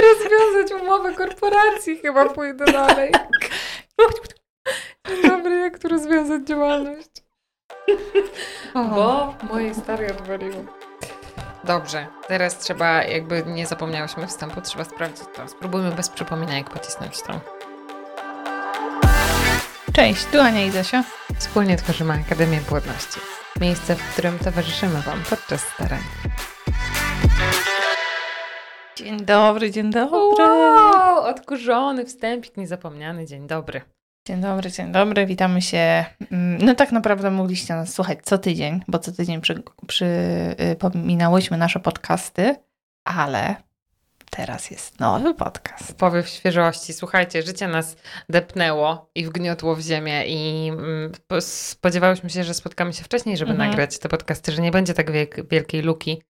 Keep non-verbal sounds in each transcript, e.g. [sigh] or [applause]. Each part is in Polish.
rozwiązać umowę korporacji, chyba pójdę dalej. Dzień dobry, jak tu rozwiązać działalność? Bo mojej starej odwaliło. Dobrze, teraz trzeba, jakby nie zapomniałyśmy wstępu, trzeba sprawdzić to. Spróbujmy bez przypomnienia, jak pocisnąć to. Cześć, tu Ania i Zosia. Wspólnie tworzymy Akademię Płodności. Miejsce, w którym towarzyszymy Wam podczas starań. Dzień dobry, dzień dobry. Wow, odkurzony wstępik, niezapomniany. Dzień dobry. Dzień dobry, dzień dobry, witamy się. Mm, No tak naprawdę mogliście nas słuchać co tydzień, bo co tydzień przy, przypominałyśmy nasze podcasty, ale teraz jest nowy podcast. Powiew świeżości. Słuchajcie, życie nas depnęło i wgniotło w ziemię i mm, po- spodziewałyśmy się, że spotkamy się wcześniej, żeby Mhm. nagrać te podcasty, że nie będzie tak wielkiej luki.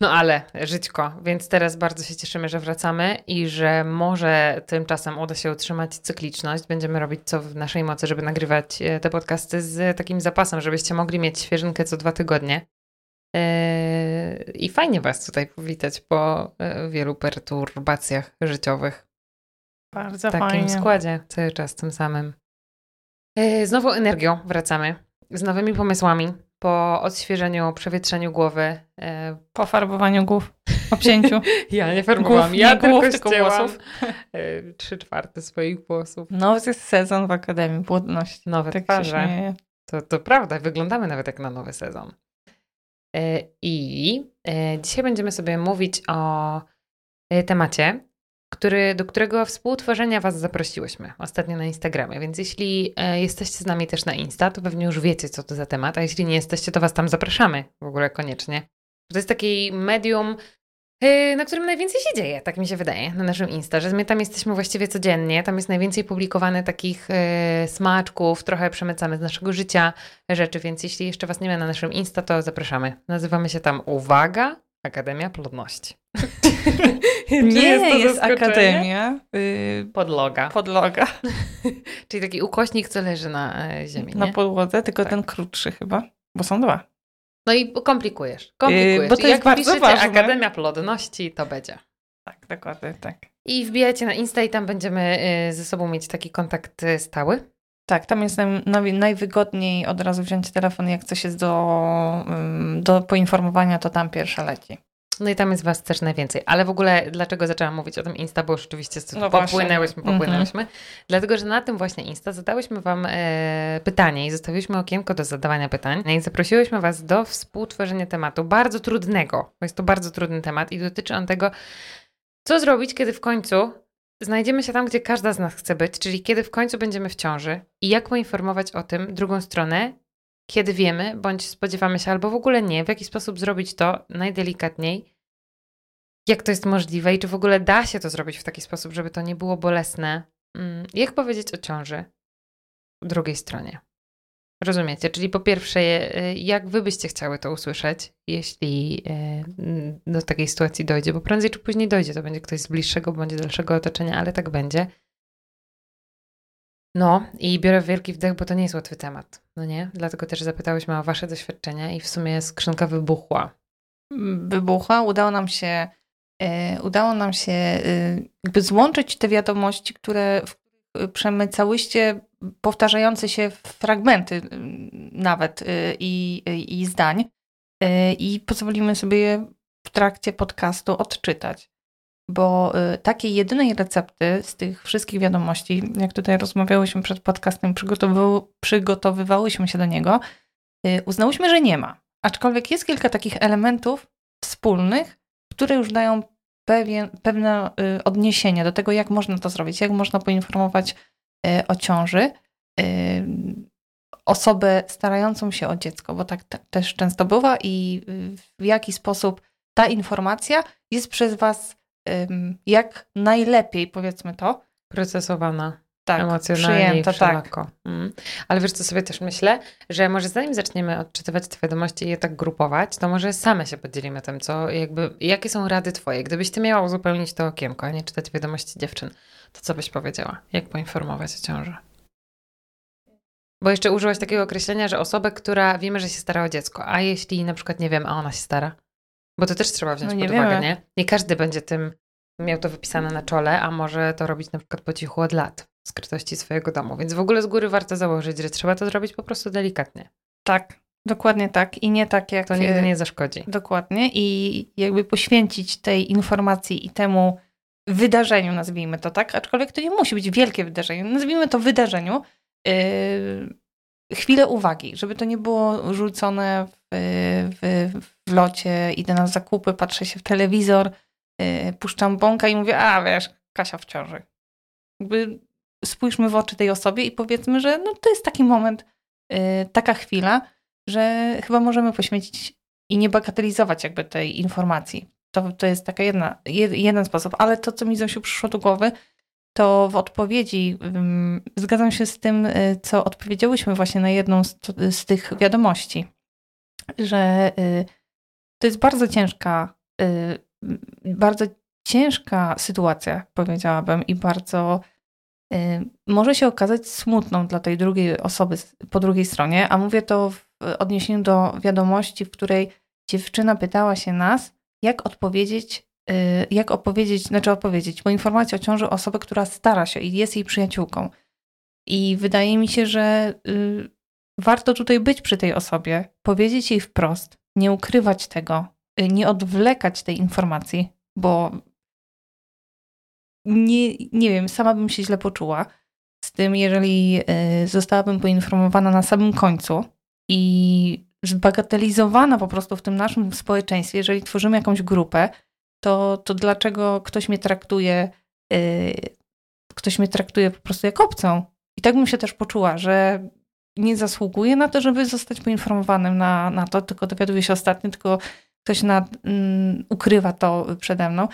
No ale żyćko, więc teraz bardzo się cieszymy, że wracamy i że może tymczasem uda się utrzymać cykliczność. Będziemy robić co w naszej mocy, żeby nagrywać e, te podcasty z takim zapasem, żebyście mogli mieć świeżynkę co dwa tygodnie. Eee, I fajnie Was tutaj powitać po e, wielu perturbacjach życiowych Bardzo w takim fajnie. składzie cały czas tym samym. E, Z nową energią wracamy, z nowymi pomysłami, po odświeżeniu, przewietrzeniu głowy. E, Po farbowaniu głów, obcięciu Ja nie farbowałam, głów, ja nie głów, tylko tylko włosów. e, trzy czwarte swoich włosów. Nowy jest sezon w Akademii Płodności. Nowe Tak twarze. To, to prawda, wyglądamy nawet jak na nowy sezon. E, I dzisiaj będziemy sobie mówić o temacie, który, do którego współtworzenia Was zaprosiłyśmy ostatnio na Instagramie. Więc jeśli e, jesteście z nami też na Insta, to pewnie już wiecie, co to za temat, a jeśli nie jesteście, to Was tam zapraszamy w ogóle koniecznie. To jest taki medium, e, na którym najwięcej się dzieje, tak mi się wydaje, na naszym Insta, że my tam jesteśmy właściwie codziennie, tam jest najwięcej publikowane takich e, smaczków, trochę przemycamy z naszego życia rzeczy, więc jeśli jeszcze Was nie ma na naszym Insta, to zapraszamy. Nazywamy się tam, uwaga, Akademia Plodności. [laughs] Nie to jest, zaskoczenie? Akademia, y, Podloga. podloga [laughs] Czyli taki ukośnik, co leży na e, ziemi, na nie? podłodze, tylko Tak. ten krótszy chyba, bo są dwa. No i komplikujesz. komplikujesz. Yy, bo to I jest Jak bardzo ważne. Akademia Plodności, to będzie. Tak, dokładnie, tak. I wbijajcie na Insta i tam będziemy y, ze sobą mieć taki kontakt y, stały. Tak, tam jest naj, naj, najwygodniej od razu wziąć telefon, jak coś jest do, ym, do poinformowania, to tam pierwsze leci. No i tam jest was też najwięcej. Ale w ogóle dlaczego zaczęłam mówić o tym Insta, bo z- No popłynęłyśmy, Mhm. popłynęłyśmy. Dlatego, że na tym właśnie Insta zadałyśmy wam e, pytanie i zostawiłyśmy okienko do zadawania pytań. No i zaprosiłyśmy was do współtworzenia tematu bardzo trudnego, bo jest to bardzo trudny temat i dotyczy on tego, co zrobić, kiedy w końcu znajdziemy się tam, gdzie każda z nas chce być, czyli kiedy w końcu będziemy w ciąży i jak poinformować o tym drugą stronę, kiedy wiemy, bądź spodziewamy się, albo w ogóle nie, w jaki sposób zrobić to najdelikatniej, jak to jest możliwe i czy w ogóle da się to zrobić w taki sposób, żeby to nie było bolesne. Mm, Jak powiedzieć o ciąży drugiej stronie? Rozumiecie? Czyli po pierwsze, e, jak wy byście chciały to usłyszeć, jeśli e, do takiej sytuacji dojdzie, bo prędzej czy później dojdzie, to będzie ktoś z bliższego bądź dalszego otoczenia, ale tak będzie. No i biorę wielki wdech, bo to nie jest łatwy temat, no nie? Dlatego też zapytałyśmy o wasze doświadczenia i w sumie skrzynka wybuchła. Wybucha, udało nam się, y, udało nam się y, jakby złączyć te wiadomości, które przemycałyście powtarzające się fragmenty y, nawet y, i, i, zdań y, i pozwolimy sobie je w trakcie podcastu odczytać. Bo takiej jedynej recepty z tych wszystkich wiadomości, jak tutaj rozmawiałyśmy przed podcastem, przygotowywały, przygotowywałyśmy się do niego, uznałyśmy, że nie ma. Aczkolwiek jest kilka takich elementów wspólnych, które już dają pewien, pewne odniesienie do tego, jak można to zrobić, jak można poinformować o ciąży y, osobę starającą się o dziecko, bo tak, tak też często bywa i y, w jaki sposób ta informacja jest przez Was jak najlepiej, powiedzmy to, Procesowana. Tak, emocjonalnie przyjęta, tak. Mm. Ale wiesz, co sobie też myślę, że może zanim zaczniemy odczytywać te wiadomości i je tak grupować, to może same się podzielimy tym, co jakby, jakie są rady twoje. Gdybyś ty miała uzupełnić to okienko, a nie czytać wiadomości dziewczyn, to co byś powiedziała? Jak poinformować o ciąży? Bo jeszcze użyłaś takiego określenia, że osobę, która wiemy, że się stara o dziecko, a jeśli na przykład nie wiem, a ona się stara? Bo to też trzeba wziąć No pod uwagę, wiemy. nie? Nie każdy będzie tym miał to wypisane na czole, a może to robić na przykład po cichu od lat, skrytości swojego domu. Więc w ogóle z góry warto założyć, że trzeba to zrobić po prostu delikatnie. Tak, dokładnie tak. I nie tak jak. To nigdy nie zaszkodzi. Dokładnie. I jakby poświęcić tej informacji i temu wydarzeniu, nazwijmy to tak, aczkolwiek to nie musi być wielkie wydarzenie, nazwijmy to wydarzeniu, yy, chwilę uwagi, żeby to nie było rzucone w, w, w locie, idę na zakupy, patrzę się w telewizor, yy, puszczam bąka i mówię, a wiesz, Kasia w ciąży. Jakby spójrzmy w oczy tej osobie i powiedzmy, że no, to jest taki moment, yy, taka chwila, że chyba możemy poświęcić i nie bagatelizować jakby tej informacji. To, to jest taka jedna, jeden sposób, ale to, co mi Zosiu przyszło do głowy, to w odpowiedzi um, zgadzam się z tym, y, co odpowiedziałyśmy właśnie na jedną z, z tych wiadomości, że y, to jest bardzo ciężka, y, bardzo ciężka sytuacja, powiedziałabym, i bardzo może się okazać smutną dla tej drugiej osoby po drugiej stronie, a mówię to w odniesieniu do wiadomości, w której dziewczyna pytała się nas, jak odpowiedzieć, y, jak opowiedzieć, znaczy opowiedzieć, bo informacja o ciąży osoby, która stara się i jest jej przyjaciółką. I wydaje mi się, że y, warto tutaj być przy tej osobie, powiedzieć jej wprost, nie ukrywać tego, y, nie odwlekać tej informacji, bo nie, nie wiem, sama bym się źle poczuła z tym, jeżeli zostałabym poinformowana na samym końcu i zbagatelizowana po prostu w tym naszym społeczeństwie, jeżeli tworzymy jakąś grupę, to, to dlaczego ktoś mnie traktuje, yy, ktoś mnie traktuje po prostu jak obcą? I tak bym się też poczuła, że nie zasługuje na to, żeby zostać poinformowanym na, na to, tylko dowiaduje się ostatnio, tylko ktoś nad, um, ukrywa to przede mną.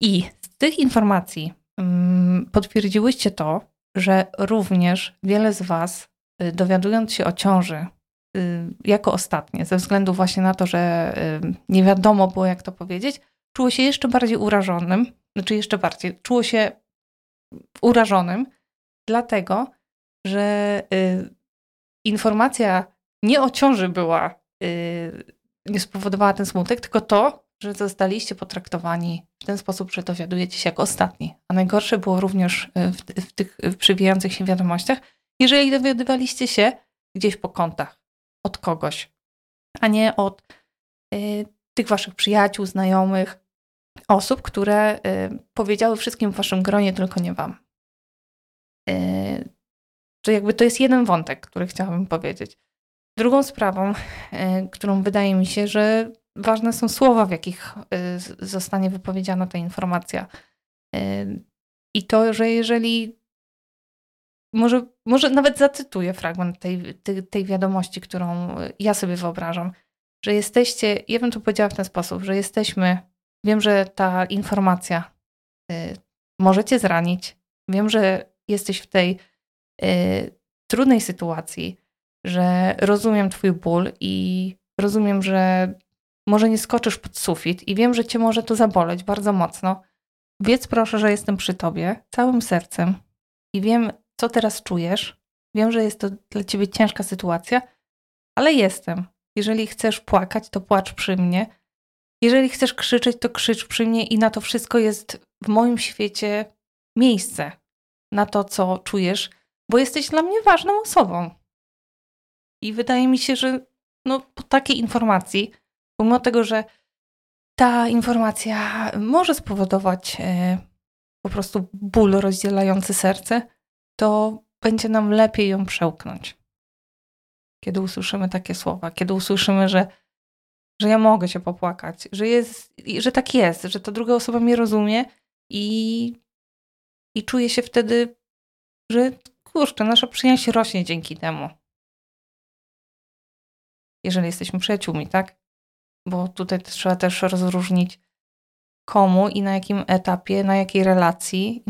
I z tych informacji um, potwierdziłyście to, że również wiele z Was, y, dowiadując się o ciąży, Y, jako ostatnie, ze względu właśnie na to, że y, nie wiadomo było, jak to powiedzieć, czuło się jeszcze bardziej urażonym, znaczy jeszcze bardziej, czuło się urażonym, dlatego, że informacja nie o ciąży była, nie spowodowała ten smutek, tylko to, że zostaliście potraktowani w ten sposób, że dowiadujecie się jako ostatni. A najgorsze było również w, w tych przywijających się wiadomościach, jeżeli dowiadywaliście się gdzieś po kątach od kogoś, a nie od y, tych waszych przyjaciół, znajomych, osób, które y, powiedziały wszystkim w waszym gronie, tylko nie wam. Y, to jakby to jest jeden wątek, który chciałabym powiedzieć. Drugą sprawą, y, którą wydaje mi się, że ważne są słowa, w jakich y, zostanie wypowiedziana ta informacja. Y, I to, że jeżeli może, może nawet zacytuję fragment tej, tej, tej wiadomości, którą ja sobie wyobrażam, że jesteście, ja bym to powiedziała w ten sposób, że jesteśmy, wiem, że ta informacja y, możecie zranić, wiem, że jesteś w tej y, trudnej sytuacji, że rozumiem Twój ból i rozumiem, że może nie skoczysz pod sufit i wiem, że Cię może to zaboleć bardzo mocno. Wiedz proszę, że jestem przy Tobie całym sercem i wiem, co teraz czujesz. Wiem, że jest to dla ciebie ciężka sytuacja, ale jestem. Jeżeli chcesz płakać, to płacz przy mnie. Jeżeli chcesz krzyczeć, to krzycz przy mnie i na to wszystko jest w moim świecie miejsce. Na to, co czujesz, bo jesteś dla mnie ważną osobą. I wydaje mi się, że no, po takiej informacji, pomimo tego, że ta informacja może spowodować e, po prostu ból rozdzielający serce, to będzie nam lepiej ją przełknąć. Kiedy usłyszymy takie słowa, kiedy usłyszymy, że, że ja mogę się popłakać, że, jest, że tak jest, że ta druga osoba mnie rozumie i, i czuję się wtedy, że kurczę, nasza przyjaźń rośnie dzięki temu. Jeżeli jesteśmy przyjaciółmi, tak? Bo tutaj trzeba też rozróżnić komu i na jakim etapie, na jakiej relacji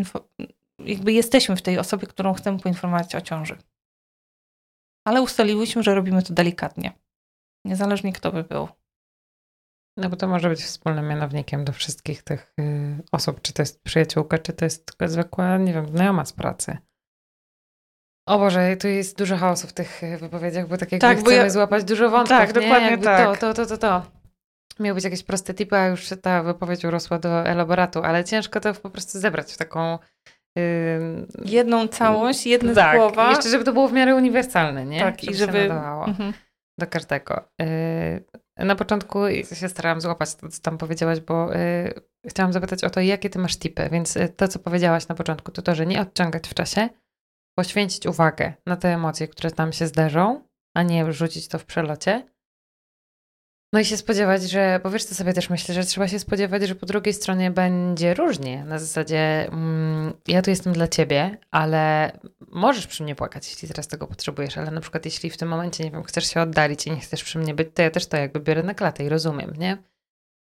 jakby jesteśmy w tej osobie, którą chcemy poinformować o ciąży. Ale ustaliłyśmy, że robimy to delikatnie. Niezależnie kto by był. No bo to może być wspólnym mianownikiem do wszystkich tych y, osób, czy to jest przyjaciółka, czy to jest zwykła, nie wiem, znajoma z pracy. O Boże, tu jest dużo chaosu w tych wypowiedziach, bo tak jakby tak, chcemy ja... złapać dużo wątków. Tak, dokładnie jakby tak. To, to, to, to, to. Miały być jakieś proste tipy, a już ta wypowiedź urosła do elaboratu, ale ciężko to po prostu zebrać w taką jedną całość, jedne tak, słowa. Jeszcze, żeby to było w miarę uniwersalne, nie? Tak, żeby i żeby... się nadawało mhm. do każdego. Yy, na początku się starałam złapać to, co tam powiedziałaś, bo yy, chciałam zapytać o to, jakie ty masz tipy. Więc yy, to, co powiedziałaś na początku, to to, że nie odciągać w czasie, poświęcić uwagę na te emocje, które tam się zdarzą, a nie rzucić to w przelocie. No i się spodziewać, że, bo wiesz co sobie też myślę, że trzeba się spodziewać, że po drugiej stronie będzie różnie. Na zasadzie, mm, ja tu jestem dla ciebie, ale możesz przy mnie płakać, jeśli teraz tego potrzebujesz, ale na przykład jeśli w tym momencie, nie wiem, chcesz się oddalić i nie chcesz przy mnie być, to ja też to jakby biorę na klatę i rozumiem, nie?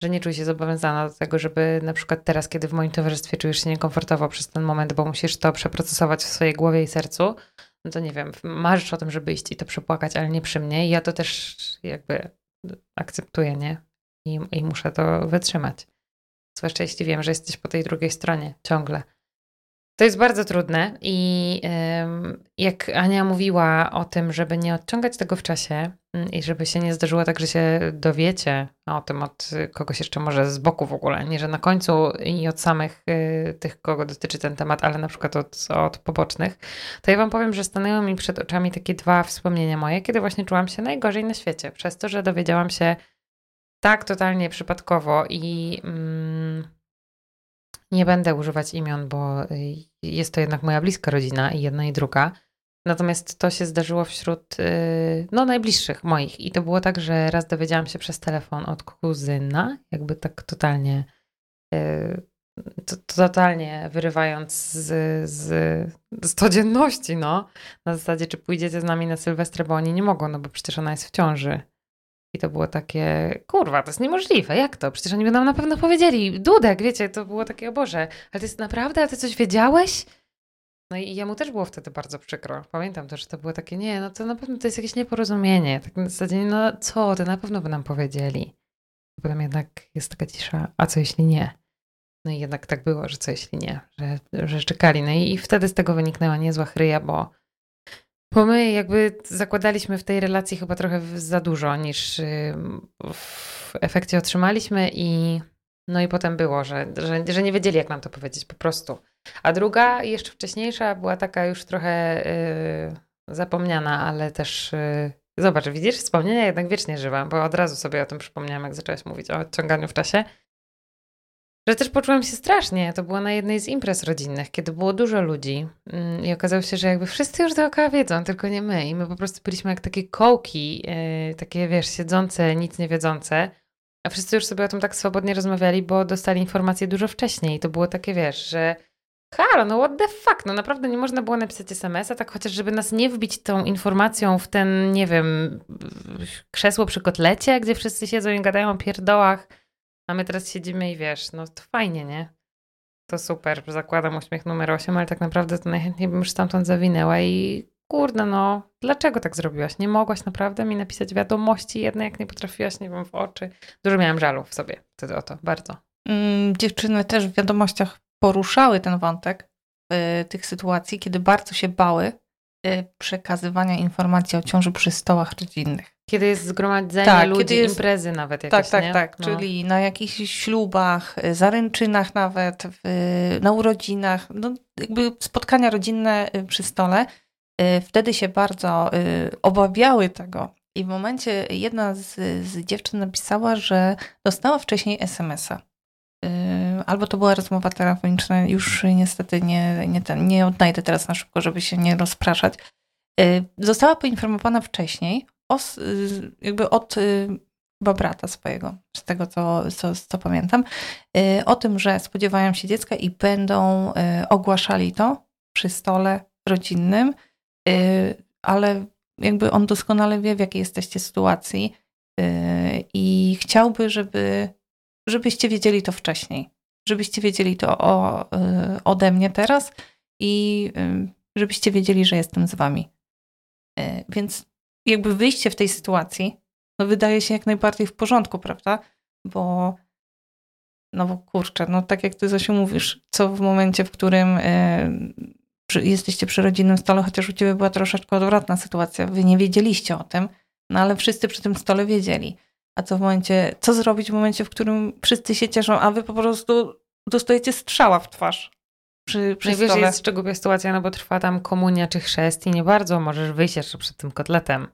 Że nie czuję się zobowiązana do tego, żeby na przykład teraz, kiedy w moim towarzystwie czujesz się niekomfortowo przez ten moment, bo musisz to przeprocesować w swojej głowie i sercu, no to nie wiem, marzysz o tym, żeby iść i to przepłakać, ale nie przy mnie. I ja to też jakby akceptuję, nie? I, I muszę to wytrzymać. Zwłaszcza jeśli wiem, że jesteś po tej drugiej stronie ciągle. To jest bardzo trudne i jak Ania mówiła o tym, żeby nie odciągać tego w czasie mm, i żeby się nie zdarzyło tak, że się dowiecie o tym od kogoś jeszcze może z boku w ogóle, nie że na końcu i od samych y, tych, kogo dotyczy ten temat, ale na przykład od, od pobocznych, to ja wam powiem, że stanęły mi przed oczami takie dwa wspomnienia moje, kiedy właśnie czułam się najgorzej na świecie, przez to, że dowiedziałam się tak totalnie przypadkowo i... Mm, nie będę używać imion, bo y, jest to jednak moja bliska rodzina i jedna i druga. Natomiast to się zdarzyło wśród y, no, najbliższych moich. I to było tak, że raz dowiedziałam się przez telefon od kuzyna, jakby tak totalnie, y, to, totalnie wyrywając z, z, z codzienności, no. Na zasadzie, czy pójdziecie z nami na Sylwestrę, bo oni nie mogą, no bo przecież ona jest w ciąży. I to było takie, kurwa, to jest niemożliwe, jak to? Przecież oni by nam na pewno powiedzieli, Dudek, wiecie, to było takie, o Boże, ale to jest naprawdę, a ty coś wiedziałeś? No i jemu też było wtedy bardzo przykro. Pamiętam też, że to było takie, nie, no to na pewno to jest jakieś nieporozumienie. Tak na zasadzie, no co, to na pewno by nam powiedzieli. Potem jednak jest taka cisza, a co jeśli nie? No i jednak tak było, że co jeśli nie, że, że czekali. No i, i wtedy z tego wyniknęła niezła chryja, bo bo my jakby zakładaliśmy w tej relacji chyba trochę za dużo niż w efekcie otrzymaliśmy i no i potem było, że, że, że nie wiedzieli jak nam to powiedzieć po prostu. A druga, jeszcze wcześniejsza, była taka już trochę yy, zapomniana, ale też yy, zobacz, widzisz, wspomnienia jednak wiecznie żywa, bo od razu sobie o tym przypomniałam, jak zaczęłaś mówić o odciąganiu w czasie że też poczułam się strasznie. To było na jednej z imprez rodzinnych, kiedy było dużo ludzi mm, i okazało się, że jakby wszyscy już dookoła wiedzą, tylko nie my. I my po prostu byliśmy jak takie kołki, yy, takie wiesz, siedzące, nic nie wiedzące. A wszyscy już sobie o tym tak swobodnie rozmawiali, bo dostali informacje dużo wcześniej. I to było takie, wiesz, że halo, no what the fuck, no naprawdę nie można było napisać SMS-a, tak chociaż żeby nas nie wbić tą informacją w ten, nie wiem, krzesło przy kotlecie, gdzie wszyscy siedzą i gadają o pierdołach a my teraz siedzimy i wiesz, no to fajnie, nie? To super, zakładam uśmiech numer 8, ale tak naprawdę to najchętniej bym już stamtąd zawinęła i kurde, no, dlaczego tak zrobiłaś? Nie mogłaś naprawdę mi napisać wiadomości jednej, jak nie potrafiłaś, nie wiem, w oczy. Dużo miałam żalu w sobie wtedy o to, bardzo. Mm, dziewczyny też w wiadomościach poruszały ten wątek y, tych sytuacji, kiedy bardzo się bały y, przekazywania informacji o ciąży przy stołach rodzinnych. Kiedy jest zgromadzenie tak, ludzi, jest, imprezy nawet jakieś, Tak, tak, tak. No. Czyli na jakichś ślubach, y, zaręczynach nawet, na urodzinach, no jakby spotkania rodzinne y, przy stole. Y, wtedy się bardzo obawiały tego. I w momencie jedna z, z dziewczyn napisała, że dostała wcześniej SMS-a. Albo to była rozmowa telefoniczna, już niestety nie, nie, ten, nie odnajdę teraz na szybko, żeby się nie rozpraszać. Została poinformowana wcześniej os, jakby od y, chyba brata swojego, z tego co, co, co pamiętam, y, o tym, że spodziewają się dziecka i będą y, ogłaszali to przy stole rodzinnym, ale jakby on doskonale wie, w jakiej jesteście sytuacji i chciałby, żeby, żebyście wiedzieli to wcześniej, żebyście wiedzieli to o, ode mnie teraz i żebyście wiedzieli, że jestem z wami. Więc jakby wyjście w tej sytuacji, no wydaje się jak najbardziej w porządku, prawda? Bo no bo kurczę, no tak jak ty Zosiu mówisz, co w momencie, w którym przy, jesteście przy rodzinnym stole, chociaż u ciebie była troszeczkę odwrotna sytuacja, wy nie wiedzieliście o tym, no ale wszyscy przy tym stole wiedzieli. A co w momencie, co zrobić w momencie, w którym wszyscy się cieszą, a wy po prostu dostajecie strzała w twarz przy, przy Najwyżej stole. jest szczególna sytuacja, no bo trwa tam komunia czy chrzest i nie bardzo możesz wyjść jeszcze przed tym kotletem.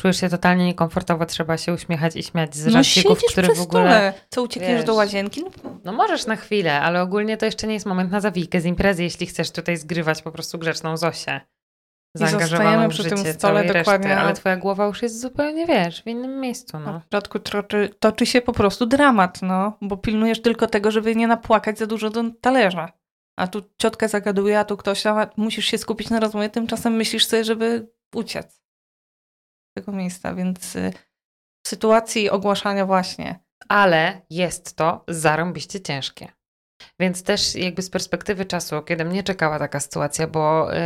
Czujesz się totalnie niekomfortowo, trzeba się uśmiechać i śmiać z No żarcików, w ogóle... stole. Co, uciekniesz wiesz, do łazienki? No, No możesz na chwilę, ale ogólnie to jeszcze nie jest moment na zawijkę z imprezy, jeśli chcesz tutaj zgrywać po prostu grzeczną Zosię. Zaangażowaną przy życie tym stole dokładnie, reszty, ale a- twoja głowa już jest zupełnie, wiesz, w innym miejscu, no. w środku toczy, toczy się po prostu dramat, no, bo pilnujesz tylko tego, żeby nie napłakać za dużo do talerza. A tu ciotka zagaduje, a tu ktoś, a musisz się skupić na rozmowie, tymczasem myślisz sobie, żeby uciec z tego miejsca, więc y, w sytuacji ogłaszania właśnie Ale jest to zarąbiście ciężkie. Więc też jakby z perspektywy czasu, kiedy mnie czekała taka sytuacja, bo y,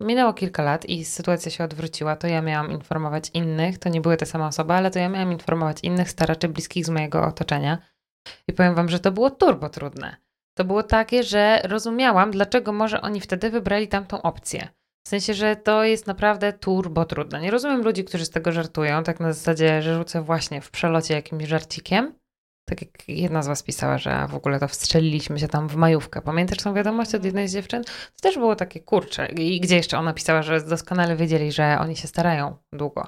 minęło kilka lat i sytuacja się odwróciła, to ja miałam informować innych, to nie były te same osoby, ale to ja miałam informować innych staraczy bliskich z mojego otoczenia. I powiem wam, że to było turbo trudne. To było takie, że rozumiałam, dlaczego może oni wtedy wybrali tamtą opcję. W sensie, że to jest naprawdę turbo trudne. Nie rozumiem ludzi, którzy z tego żartują, tak na zasadzie, że rzucę właśnie w przelocie jakimś żarcikiem. Tak jak jedna z was pisała, że w ogóle to wstrzeliliśmy się tam w majówkę. Pamiętasz tą wiadomość od jednej z dziewczyn? To też było takie kurcze. I gdzie jeszcze ona pisała, że doskonale wiedzieli, że oni się starają długo.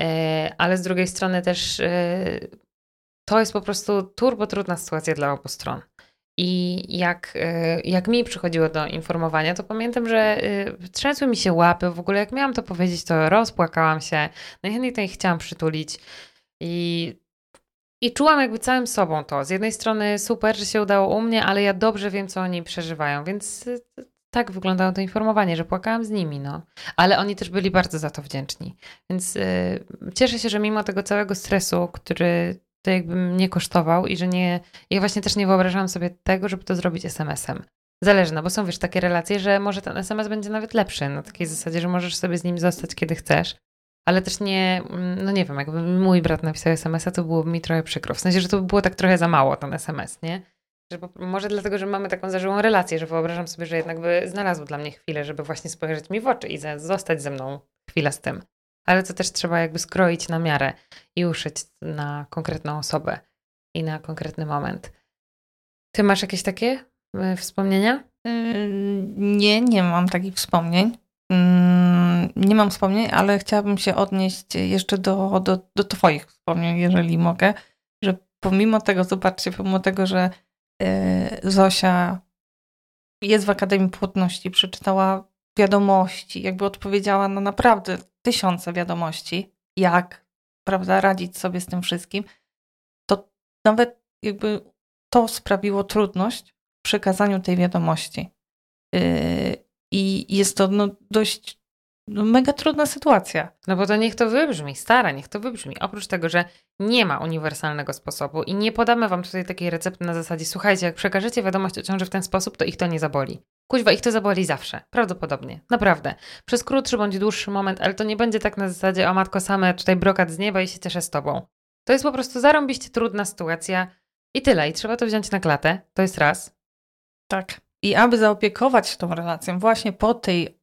E, ale z drugiej strony też e, to jest po prostu turbo trudna sytuacja dla obu stron. I jak, e, jak mi przychodziło do informowania, to pamiętam, że e, trzęsły mi się łapy. W ogóle jak miałam to powiedzieć, to rozpłakałam się. Najchętniej to ich chciałam przytulić. I, I czułam jakby całym sobą to. Z jednej strony super, że się udało u mnie, ale ja dobrze wiem, co oni przeżywają, więc e, tak wyglądało to informowanie, że płakałam z nimi, no. Ale oni też byli bardzo za to wdzięczni. Więc y, cieszę się, że mimo tego całego stresu, który to jakby mnie kosztował i że nie, ja właśnie też nie wyobrażałam sobie tego, żeby to zrobić SMS-em. Zależy, no bo są wiesz takie relacje, że może ten SMS będzie nawet lepszy, na takiej zasadzie, że możesz sobie z nim zostać kiedy chcesz. Ale też nie, mm, no nie wiem, jakby mój brat napisał SMS-a, to byłoby mi trochę przykro. W sensie, że to by było tak trochę za mało, ten SMS, nie? Że może dlatego, że mamy taką zażyłą relację, że wyobrażam sobie, że jednak by znalazł dla mnie chwilę, żeby właśnie spojrzeć mi w oczy i zostać ze mną chwilę z tym. Ale to też trzeba jakby skroić na miarę i uszyć na konkretną osobę i na konkretny moment. Ty masz jakieś takie y, wspomnienia? Yy, Nie, nie mam takich wspomnień. Mm, Nie mam wspomnień, ale chciałabym się odnieść jeszcze do, do, do Twoich wspomnień, jeżeli mogę. Że pomimo tego, zobaczcie, pomimo tego, że yy, Zosia jest w Akademii Płodności, przeczytała wiadomości, jakby odpowiedziała na naprawdę tysiące wiadomości, jak prawda, radzić sobie z tym wszystkim, to nawet jakby to sprawiło trudność w przekazaniu tej wiadomości. Yy, I jest to no, dość no, mega trudna sytuacja. No bo to niech to wybrzmi, stara, niech to wybrzmi. Oprócz tego, że nie ma uniwersalnego sposobu i nie podamy wam tutaj takiej recepty na zasadzie, słuchajcie, jak przekażecie wiadomość o ciąży w ten sposób, to ich to nie zaboli. Kuźwa, ich to zaboli zawsze. Prawdopodobnie. Naprawdę. Przez krótszy bądź dłuższy moment, ale to nie będzie tak na zasadzie, o matko same, tutaj brokat z nieba i się cieszę z tobą. To jest po prostu zarąbiście trudna sytuacja i tyle. I trzeba to wziąć na klatę. To jest raz. Tak. I aby zaopiekować się tą relacją właśnie po tej,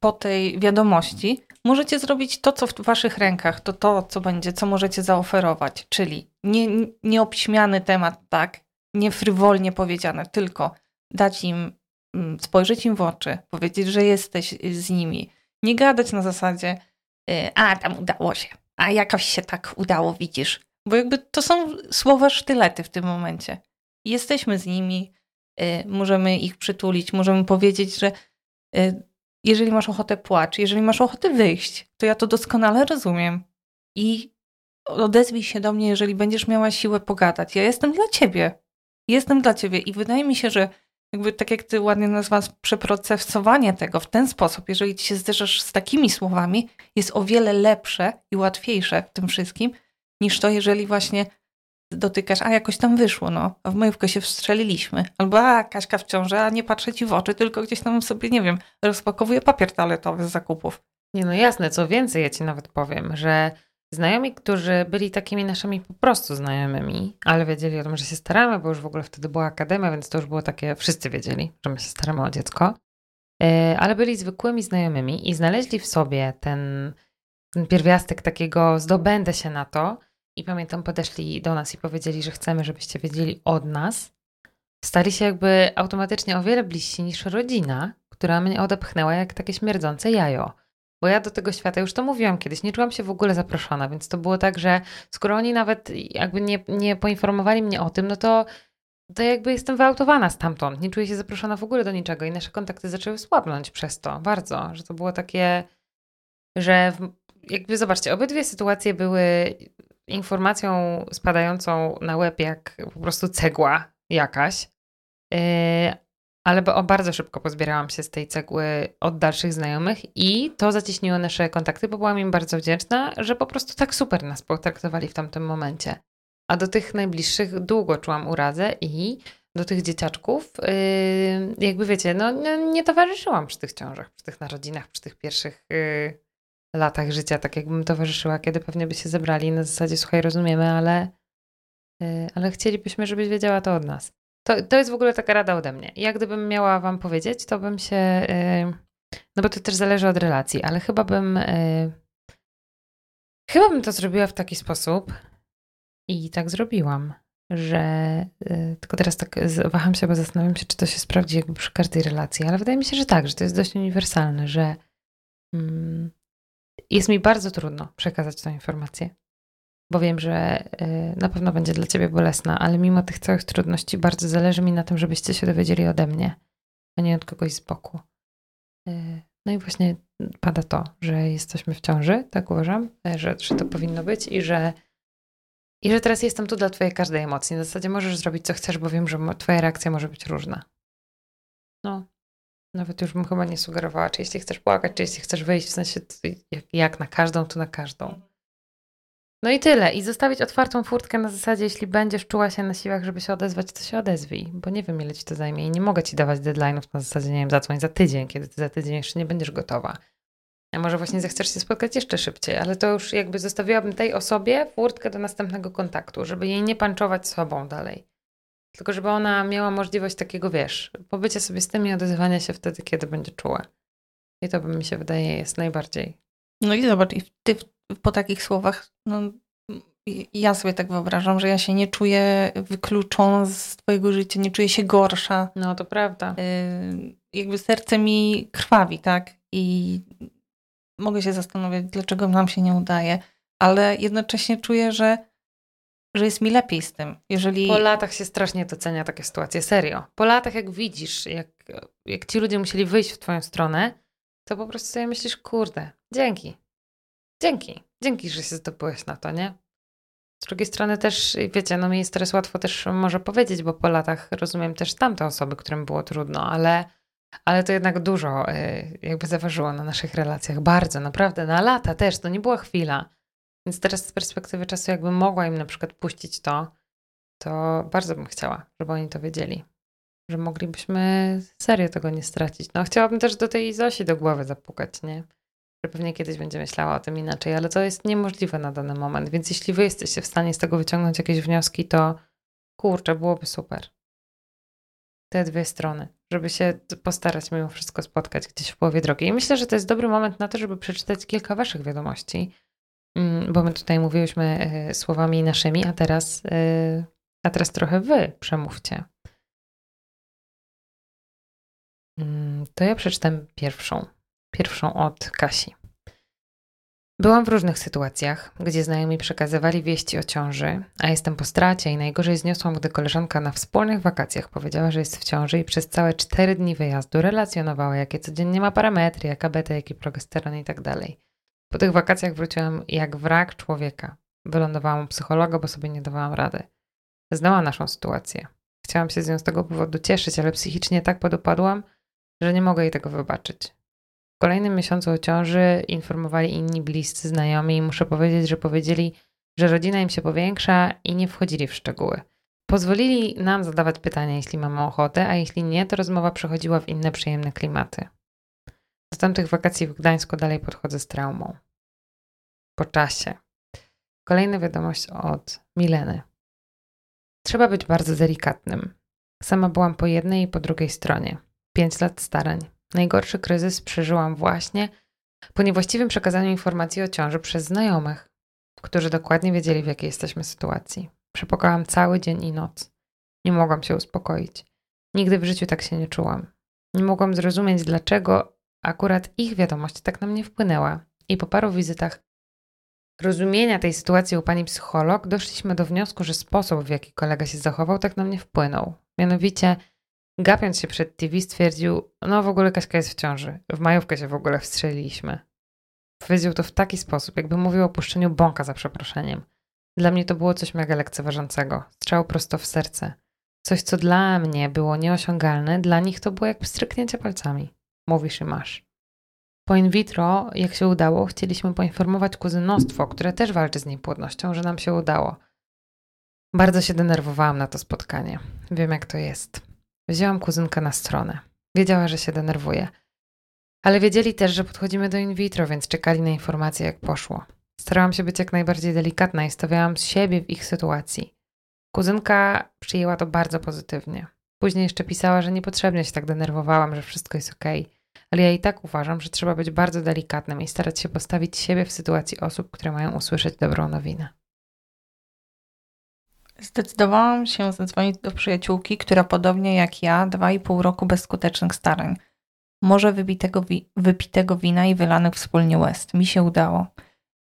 po tej wiadomości, możecie zrobić to, co w waszych rękach, to to, co będzie, co możecie zaoferować, czyli nie, nie obśmiany temat, tak, nie frywolnie powiedziane, tylko dać im, mm, spojrzeć im w oczy, powiedzieć, że jesteś z nimi. Nie gadać na zasadzie, y, a tam udało się, a jakoś się tak udało, widzisz. Bo jakby to są słowa sztylety w tym momencie. Jesteśmy z nimi, y, możemy ich przytulić, możemy powiedzieć, że y, jeżeli masz ochotę płacz, jeżeli masz ochotę wyjść, to ja to doskonale rozumiem. I odezwij się do mnie, jeżeli będziesz miała siłę pogadać. Ja jestem dla ciebie. Jestem dla ciebie. I wydaje mi się, że jakby tak jak ty ładnie nazwałaś, przeprocesowanie tego w ten sposób, jeżeli ci się zderzasz z takimi słowami, jest o wiele lepsze i łatwiejsze w tym wszystkim, niż to, jeżeli właśnie dotykasz, a jakoś tam wyszło, no, a w majówkę się wstrzeliliśmy. Albo a Kaśka w ciąży, a nie patrzę ci w oczy, tylko gdzieś tam sobie, nie wiem, rozpakowuję papier toaletowy z zakupów. Nie no jasne, co więcej, ja ci nawet powiem, że znajomi, którzy byli takimi naszymi po prostu znajomymi, ale wiedzieli o tym, że się staramy, bo już w ogóle wtedy była akademia, więc to już było takie, wszyscy wiedzieli, że my się staramy o dziecko, e, ale byli zwykłymi znajomymi i znaleźli w sobie ten, ten pierwiastek takiego zdobędę się na to i pamiętam, podeszli do nas i powiedzieli, że chcemy, żebyście wiedzieli od nas, stali się jakby automatycznie o wiele bliżsi niż rodzina, która mnie odepchnęła jak takie śmierdzące jajo. Bo ja do tego świata już to mówiłam kiedyś, nie czułam się w ogóle zaproszona, więc to było tak, że skoro oni nawet jakby nie, nie poinformowali mnie o tym, no to, to jakby jestem wyautowana stamtąd. Nie czuję się zaproszona w ogóle do niczego i nasze kontakty zaczęły słabnąć przez to bardzo, że to było takie, że w, jakby zobaczcie, obydwie sytuacje były informacją spadającą na łeb jak po prostu cegła jakaś. Yy, ale bardzo szybko pozbierałam się z tej cegły od dalszych znajomych i to zacieśniło nasze kontakty, bo byłam im bardzo wdzięczna, że po prostu tak super nas potraktowali w tamtym momencie. A do tych najbliższych długo czułam urazę i do tych dzieciaczków, yy, jakby wiecie, no nie, nie, towarzyszyłam przy tych ciążach, przy tych narodzinach, przy tych pierwszych yy, latach życia, tak jakbym towarzyszyła, kiedy pewnie by się zebrali na zasadzie, słuchaj, rozumiemy, ale, yy, ale chcielibyśmy, żebyś wiedziała to od nas. To, to jest w ogóle taka rada ode mnie. Ja gdybym miała wam powiedzieć, to bym się. Yy, no bo to też zależy od relacji, ale chyba bym. Yy, chyba bym to zrobiła w taki sposób i tak zrobiłam, że. Tylko teraz tak waham się, bo zastanawiam się, czy to się sprawdzi jakby przy każdej relacji, ale wydaje mi się, że tak, że to jest dość uniwersalne, że. Mm, jest mi bardzo trudno przekazać tę informację bo wiem, że y, na pewno będzie dla ciebie bolesna, ale mimo tych całych trudności bardzo zależy mi na tym, żebyście się dowiedzieli ode mnie, a nie od kogoś z boku. Y, no i właśnie pada to, że jesteśmy w ciąży, tak uważam, e, że, że to powinno być i że, i że teraz jestem tu dla twojej każdej emocji. Na zasadzie możesz zrobić co chcesz, bo wiem, że twoja reakcja może być różna. No, nawet już bym chyba nie sugerowała, czy jeśli chcesz płakać, czy jeśli chcesz wyjść, w sensie jak, jak na każdą, to na każdą. No i tyle. I zostawić otwartą furtkę na zasadzie, jeśli będziesz czuła się na siłach, żeby się odezwać, to się odezwij, bo nie wiem, ile ci to zajmie i nie mogę ci dawać deadline'ów na zasadzie, nie wiem, zadzwoń za tydzień, kiedy ty za tydzień jeszcze nie będziesz gotowa. A może właśnie zechcesz się spotkać jeszcze szybciej, ale to już jakby zostawiłabym tej osobie furtkę do następnego kontaktu, żeby jej nie panczować sobą dalej. Tylko żeby ona miała możliwość takiego, wiesz, pobycia sobie z tym i odezwania się wtedy, kiedy będzie czuła. I to by mi się wydaje jest najbardziej. No i zobacz, i ty po takich słowach, no, ja sobie tak wyobrażam, że ja się nie czuję wykluczona z twojego życia, nie czuję się gorsza. No to prawda. Y, jakby serce mi krwawi, tak? I mogę się zastanawiać, dlaczego nam się nie udaje, ale jednocześnie czuję, że, że jest mi lepiej z tym. Jeżeli... Po latach się strasznie docenia takie sytuacje, serio. Po latach jak widzisz, jak, jak ci ludzie musieli wyjść w twoją stronę, to po prostu sobie myślisz, kurde, dzięki, Dzięki. Dzięki, że się zdobyłeś na to, nie? Z drugiej strony też, wiecie, no mi jest teraz łatwo też może powiedzieć, bo po latach rozumiem też tamte osoby, którym było trudno, ale, ale to jednak dużo y, jakby zaważyło na naszych relacjach. Bardzo, naprawdę, na lata też, to nie była chwila. Więc teraz z perspektywy czasu jakbym mogła im na przykład puścić to, to bardzo bym chciała, żeby oni to wiedzieli. Że moglibyśmy serio tego nie stracić. No chciałabym też do tej Zosi do głowy zapukać, nie? że pewnie kiedyś będzie myślała o tym inaczej, ale to jest niemożliwe na dany moment. Więc jeśli wy jesteście w stanie z tego wyciągnąć jakieś wnioski, to kurczę, byłoby super. Te dwie strony, żeby się postarać mimo wszystko spotkać gdzieś w połowie drogi. I myślę, że to jest dobry moment na to, żeby przeczytać kilka waszych wiadomości, bo my tutaj mówiłyśmy e, słowami naszymi, a teraz, e, a teraz trochę wy przemówcie. Mm, to ja przeczytam pierwszą pierwszą od Kasi. Byłam w różnych sytuacjach, gdzie znajomi przekazywali wieści o ciąży, a jestem po stracie i najgorzej zniosłam, gdy koleżanka na wspólnych wakacjach powiedziała, że jest w ciąży i przez całe cztery dni wyjazdu relacjonowała, jakie codziennie ma parametry, jaka beta, jaki progesteron tak dalej. Po tych wakacjach wróciłam jak wrak człowieka. Wylądowałam u psychologa, bo sobie nie dawałam rady. Znała naszą sytuację. Chciałam się z nią z tego powodu cieszyć, ale psychicznie tak podupadłam, że nie mogę jej tego wybaczyć. W kolejnym miesiącu o ciąży informowali inni bliscy znajomi i muszę powiedzieć, że powiedzieli, że rodzina im się powiększa i nie wchodzili w szczegóły. Pozwolili nam zadawać pytania, jeśli mamy ochotę, a jeśli nie, to rozmowa przechodziła w inne przyjemne klimaty. Do tamtych wakacji w Gdańsku dalej podchodzę z traumą. Po czasie. Kolejna wiadomość od Mileny. Trzeba być bardzo delikatnym. Sama byłam po jednej i po drugiej stronie. Pięć lat starań. Najgorszy kryzys przeżyłam właśnie po niewłaściwym przekazaniu informacji o ciąży przez znajomych. którzy dokładnie wiedzieli, w jakiej jesteśmy sytuacji. Przepłakałam cały dzień i noc. Nie mogłam się uspokoić. Nigdy w życiu tak się nie czułam. Nie mogłam zrozumieć, dlaczego akurat ich wiadomość tak na mnie wpłynęła. I po paru wizytach rozumienia tej sytuacji u pani psycholog doszliśmy do wniosku, że sposób, w jaki kolega się zachował, tak na mnie wpłynął. Mianowicie, gapiąc się przed TV, stwierdził: No, w ogóle Kaśka jest w ciąży. W majówkę się w ogóle wstrzeliliśmy. Powiedział to w taki sposób, jakby mówił o puszczeniu bąka za przeproszeniem. Dla mnie to było coś mega lekceważącego. Strzał prosto w serce. Coś, co dla mnie było nieosiągalne, dla nich to było jak pstryknięcie palcami. Mówisz i masz. Po in vitro, jak się udało, chcieliśmy poinformować kuzynostwo, które też walczy z niepłodnością, że nam się udało. Bardzo się denerwowałam na to spotkanie. Wiem, jak to jest. Wzięłam kuzynkę na stronę. Wiedziała, że się denerwuje. Ale wiedzieli też, że podchodzimy do in vitro, więc czekali na informacje, jak poszło. Starałam się być jak najbardziej delikatna i stawiałam siebie w ich sytuacji. Kuzynka przyjęła to bardzo pozytywnie. Później jeszcze pisała, że niepotrzebnie się tak denerwowałam, że wszystko jest okej. Okay ale ja i tak uważam, że trzeba być bardzo delikatnym i starać się postawić siebie w sytuacji osób, które mają usłyszeć dobrą nowinę. Zdecydowałam się zadzwonić do przyjaciółki, która podobnie jak ja, dwa i pół roku bezskutecznych starań. Może wybitego wi wypitego wina i wylanych wspólnie łez. Mi się udało.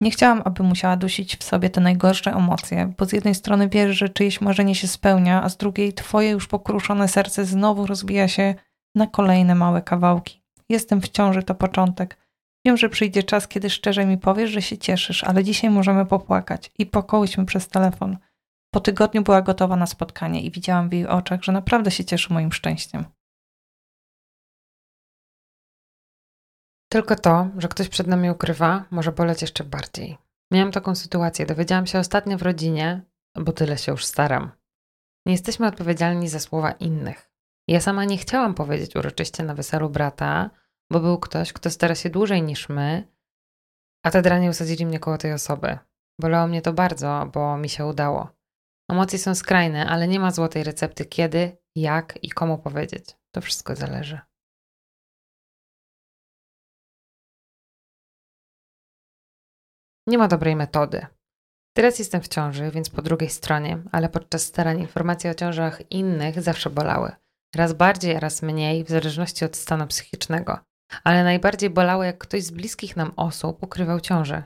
Nie chciałam, aby musiała dusić w sobie te najgorsze emocje, bo z jednej strony wiesz, że czyjeś marzenie się spełnia, a z drugiej twoje już pokruszone serce znowu rozbija się na kolejne małe kawałki. Jestem w ciąży, to początek. Wiem, że przyjdzie czas, kiedy szczerze mi powiesz, że się cieszysz, ale dzisiaj możemy popłakać. I pokołyśmy przez telefon. Po tygodniu była gotowa na spotkanie i widziałam w jej oczach, że naprawdę się cieszy moim szczęściem. Tylko to, że ktoś przed nami ukrywa, może boleć jeszcze bardziej. Miałam taką sytuację, dowiedziałam się ostatnio w rodzinie, bo tyle się już staram. Nie jesteśmy odpowiedzialni za słowa innych. Ja sama nie chciałam powiedzieć uroczyście na weselu brata, bo był ktoś, kto stara się dłużej niż my, a te dranie usadzili mnie koło tej osoby. Bolało mnie to bardzo, bo mi się udało. Emocje są skrajne, ale nie ma złotej recepty kiedy, jak i komu powiedzieć. To wszystko zależy. Nie ma dobrej metody. Teraz jestem w ciąży, więc po drugiej stronie, ale podczas starań informacje o ciążach innych zawsze bolały. Raz bardziej, raz mniej, w zależności od stanu psychicznego. Ale najbardziej bolało, jak ktoś z bliskich nam osób ukrywał ciążę,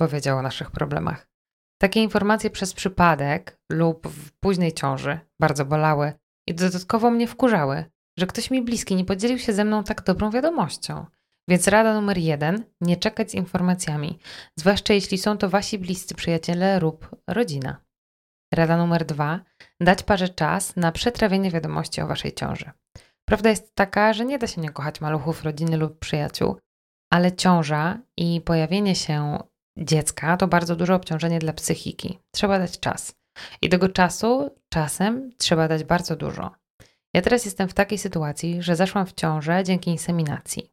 powiedział o naszych problemach. Takie informacje przez przypadek lub w późnej ciąży bardzo bolały i dodatkowo mnie wkurzały, że ktoś mi bliski nie podzielił się ze mną tak dobrą wiadomością. Więc rada numer jeden: nie czekać z informacjami, zwłaszcza jeśli są to wasi bliscy przyjaciele lub rodzina. Rada numer dwa: dać parze czas na przetrawienie wiadomości o waszej ciąży. Prawda jest taka, że nie da się nie kochać maluchów rodziny lub przyjaciół, ale ciąża i pojawienie się dziecka to bardzo duże obciążenie dla psychiki. Trzeba dać czas. I tego czasu czasem trzeba dać bardzo dużo. Ja teraz jestem w takiej sytuacji, że zaszłam w ciążę dzięki inseminacji.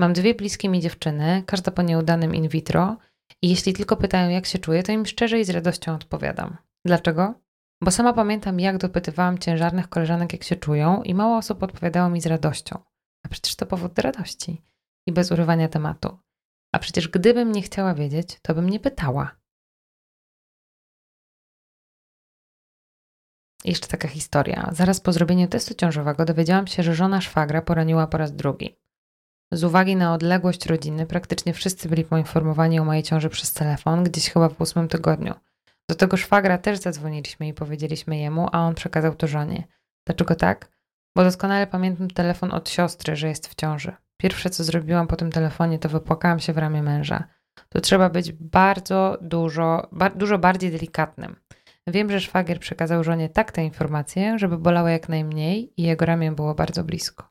Mam dwie bliskie mi dziewczyny, każda po nieudanym in vitro, i jeśli tylko pytają, jak się czuję, to im szczerze i z radością odpowiadam. Dlaczego? Bo sama pamiętam, jak dopytywałam ciężarnych koleżanek, jak się czują, i mało osób odpowiadało mi z radością. A przecież to powód do radości i bez urywania tematu. A przecież gdybym nie chciała wiedzieć, to bym nie pytała. Jeszcze taka historia. Zaraz po zrobieniu testu ciążowego dowiedziałam się, że żona szwagra poraniła po raz drugi. Z uwagi na odległość rodziny, praktycznie wszyscy byli poinformowani o mojej ciąży przez telefon, gdzieś chyba w ósmym tygodniu. Do tego szwagra też zadzwoniliśmy i powiedzieliśmy jemu, a on przekazał to żonie. Dlaczego tak? Bo doskonale pamiętam telefon od siostry, że jest w ciąży. Pierwsze, co zrobiłam po tym telefonie, to wypłakałam się w ramię męża. Tu trzeba być bardzo dużo, dużo bardziej delikatnym. Wiem, że szwagier przekazał żonie tak tę informację, żeby bolała jak najmniej i jego ramię było bardzo blisko.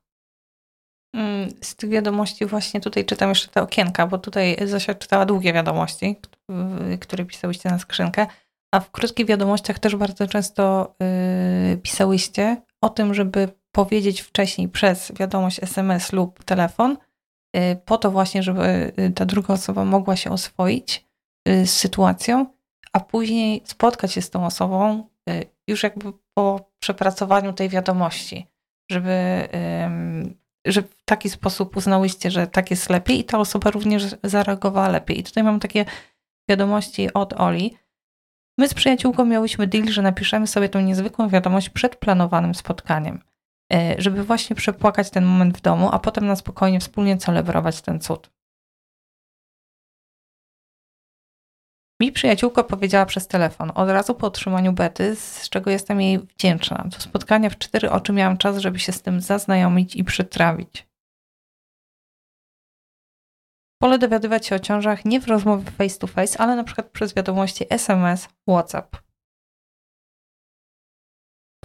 Mm, z tych wiadomości właśnie tutaj czytam jeszcze te okienka, bo tutaj Zosia czytała długie wiadomości, które pisałyście na skrzynkę, a w krótkich wiadomościach też bardzo często yy, pisałyście o tym, żeby powiedzieć wcześniej przez wiadomość SMS lub telefon, yy, po to właśnie, żeby y, ta druga osoba mogła się oswoić yy, z sytuacją, a później spotkać się z tą osobą y, już jakby po przepracowaniu tej wiadomości, żeby że w taki sposób uznałyście, że tak jest lepiej i ta osoba również zareagowała lepiej. I tutaj mam takie wiadomości od Oli. My z przyjaciółką miałyśmy deal, że napiszemy sobie tą niezwykłą wiadomość przed planowanym spotkaniem, e, żeby właśnie przepłakać ten moment w domu, a potem na spokojnie wspólnie celebrować ten cud. Mi przyjaciółka powiedziała przez telefon, od razu po otrzymaniu bety, z czego jestem jej wdzięczna. Do spotkania w cztery oczy miałam czas, żeby się z tym zaznajomić i przytrawić. Wolę dowiadywać się o ciążach nie w rozmowie face to face, ale na przykład przez wiadomości SMS, WhatsApp.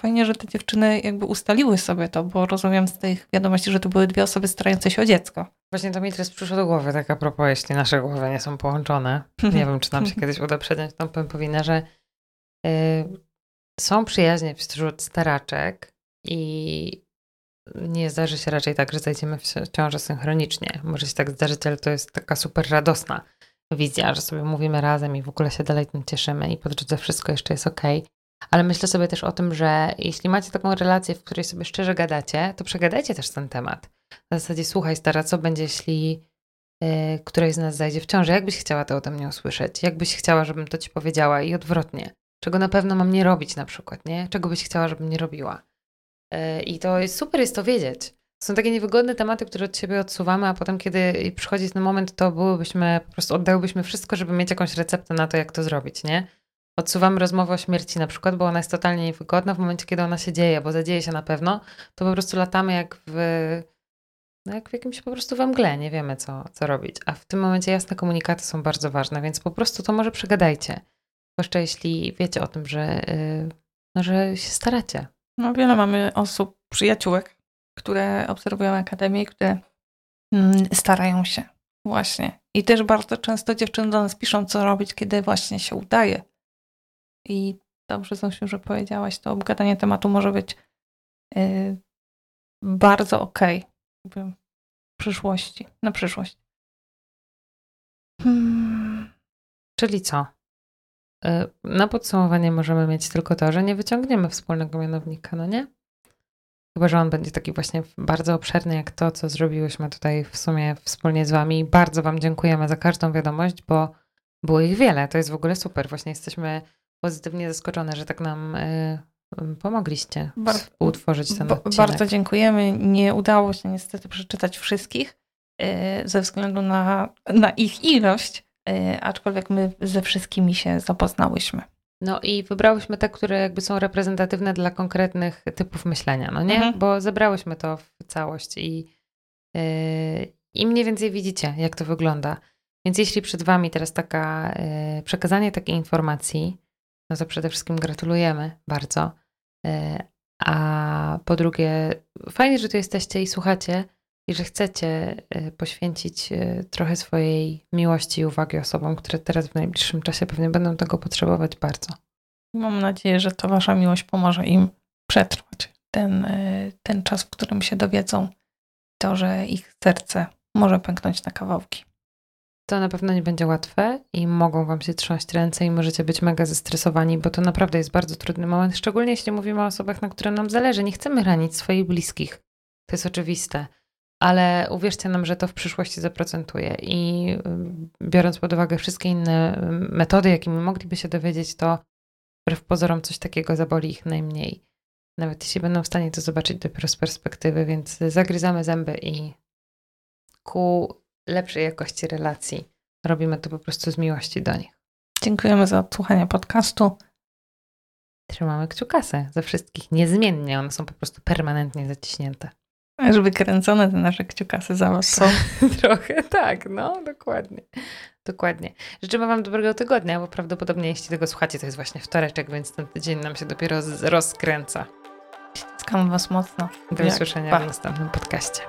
Fajnie, że te dziewczyny jakby ustaliły sobie to, bo rozumiem z tych wiadomości, że to były dwie osoby starające się o dziecko. Właśnie to mi teraz przyszło do głowy, tak a propos, jeśli nasze głowy nie są połączone. Nie wiem, czy nam się [laughs] kiedyś uda przedziać tą pępowinę, że y, są przyjaźnie wśród staraczek i nie zdarzy się raczej tak, że zajdziemy w ciążę synchronicznie. Może się tak zdarzyć, ale to jest taka super radosna wizja, że sobie mówimy razem i w ogóle się dalej tym cieszymy i po drodze wszystko jeszcze jest ok. Ale myślę sobie też o tym, że jeśli macie taką relację, w której sobie szczerze gadacie, to przegadajcie też ten temat. Na zasadzie słuchaj stara, co będzie, jeśli yy, któraś z nas zajdzie w ciąży? Jak byś chciała to ode mnie usłyszeć? Jak byś chciała, żebym to ci powiedziała i odwrotnie? Czego na pewno mam nie robić na przykład, nie? Czego byś chciała, żebym nie robiła? Yy, I to jest super jest to wiedzieć. Są takie niewygodne tematy, które od siebie odsuwamy, a potem, kiedy przychodzi ten moment, to byłybyśmy, po prostu oddałybyśmy wszystko, żeby mieć jakąś receptę na to, jak to zrobić, nie? odsuwamy rozmowę o śmierci na przykład, bo ona jest totalnie niewygodna w momencie, kiedy ona się dzieje, bo zadzieje się na pewno, to po prostu latamy jak w, no jak w jakimś po prostu we mgle, nie wiemy co, co robić. A w tym momencie jasne komunikaty są bardzo ważne, więc po prostu to może przegadajcie. Zwłaszcza jeśli wiecie o tym, że, yy, no, że się staracie. No wiele mamy osób, przyjaciółek, które obserwują Akademię, które mm, starają się właśnie. I też bardzo często dziewczyny do nas piszą, co robić, kiedy właśnie się udaje i dobrze zresztą, że powiedziałaś, to obgadanie tematu może być yy, bardzo okej okay, w przyszłości, na przyszłość. Hmm. Czyli co? Y, na podsumowanie możemy mieć tylko to, że nie wyciągniemy wspólnego mianownika, no nie? Chyba, że on będzie taki właśnie bardzo obszerny, jak to, co zrobiłyśmy tutaj w sumie wspólnie z Wami. Bardzo Wam dziękujemy za każdą wiadomość, bo było ich wiele. To jest w ogóle super. Właśnie jesteśmy pozytywnie zaskoczone, że tak nam y, pomogliście Bar utworzyć ten odcinek. Bardzo dziękujemy. Nie udało się niestety przeczytać wszystkich y, ze względu na, na ich ilość, aczkolwiek my ze wszystkimi się zapoznałyśmy. No i wybrałyśmy te, które jakby są reprezentatywne dla konkretnych typów myślenia, no nie? Mhm. Bo zebrałyśmy to w całość i, yy, i mniej więcej widzicie, jak to wygląda. Więc jeśli przed Wami teraz taka, yy, przekazanie takiej informacji, no to przede wszystkim gratulujemy bardzo. E, a po drugie, fajnie, że tu jesteście i słuchacie i że chcecie e, poświęcić e, trochę swojej miłości i uwagi osobom, które teraz w najbliższym czasie pewnie będą tego potrzebować bardzo. Mam nadzieję, że to Wasza miłość pomoże im przetrwać ten, ten czas, w którym się dowiedzą to, że ich serce może pęknąć na kawałki. To na pewno nie będzie łatwe i mogą Wam się trząść ręce i możecie być mega zestresowani, bo to naprawdę jest bardzo trudny moment, szczególnie jeśli mówimy o osobach, na które nam zależy. Nie chcemy ranić swoich bliskich. To jest oczywiste. Ale uwierzcie nam, że to w przyszłości zaprocentuje i y, biorąc pod uwagę wszystkie inne y, metody, jakimi mogliby się dowiedzieć, to wbrew pozorom coś takiego zaboli ich najmniej. Nawet jeśli będą w stanie to zobaczyć dopiero z perspektywy, więc zagryzamy zęby i ku lepszej jakości relacji. Robimy to po prostu z miłości do nich. Dziękujemy za odsłuchanie podcastu. Trzymamy kciukasy ze wszystkich niezmiennie. One są po prostu permanentnie zaciśnięte. Aż wykręcone te nasze kciukasy za was są. [laughs] Trochę tak, no dokładnie. Dokładnie. Życzymy Wam dobrego tygodnia, bo prawdopodobnie jeśli tego słuchacie, to jest właśnie wtoreczek, więc ten tydzień nam się dopiero rozkręca. Ściskam Was mocno. Do usłyszenia w następnym podcaście.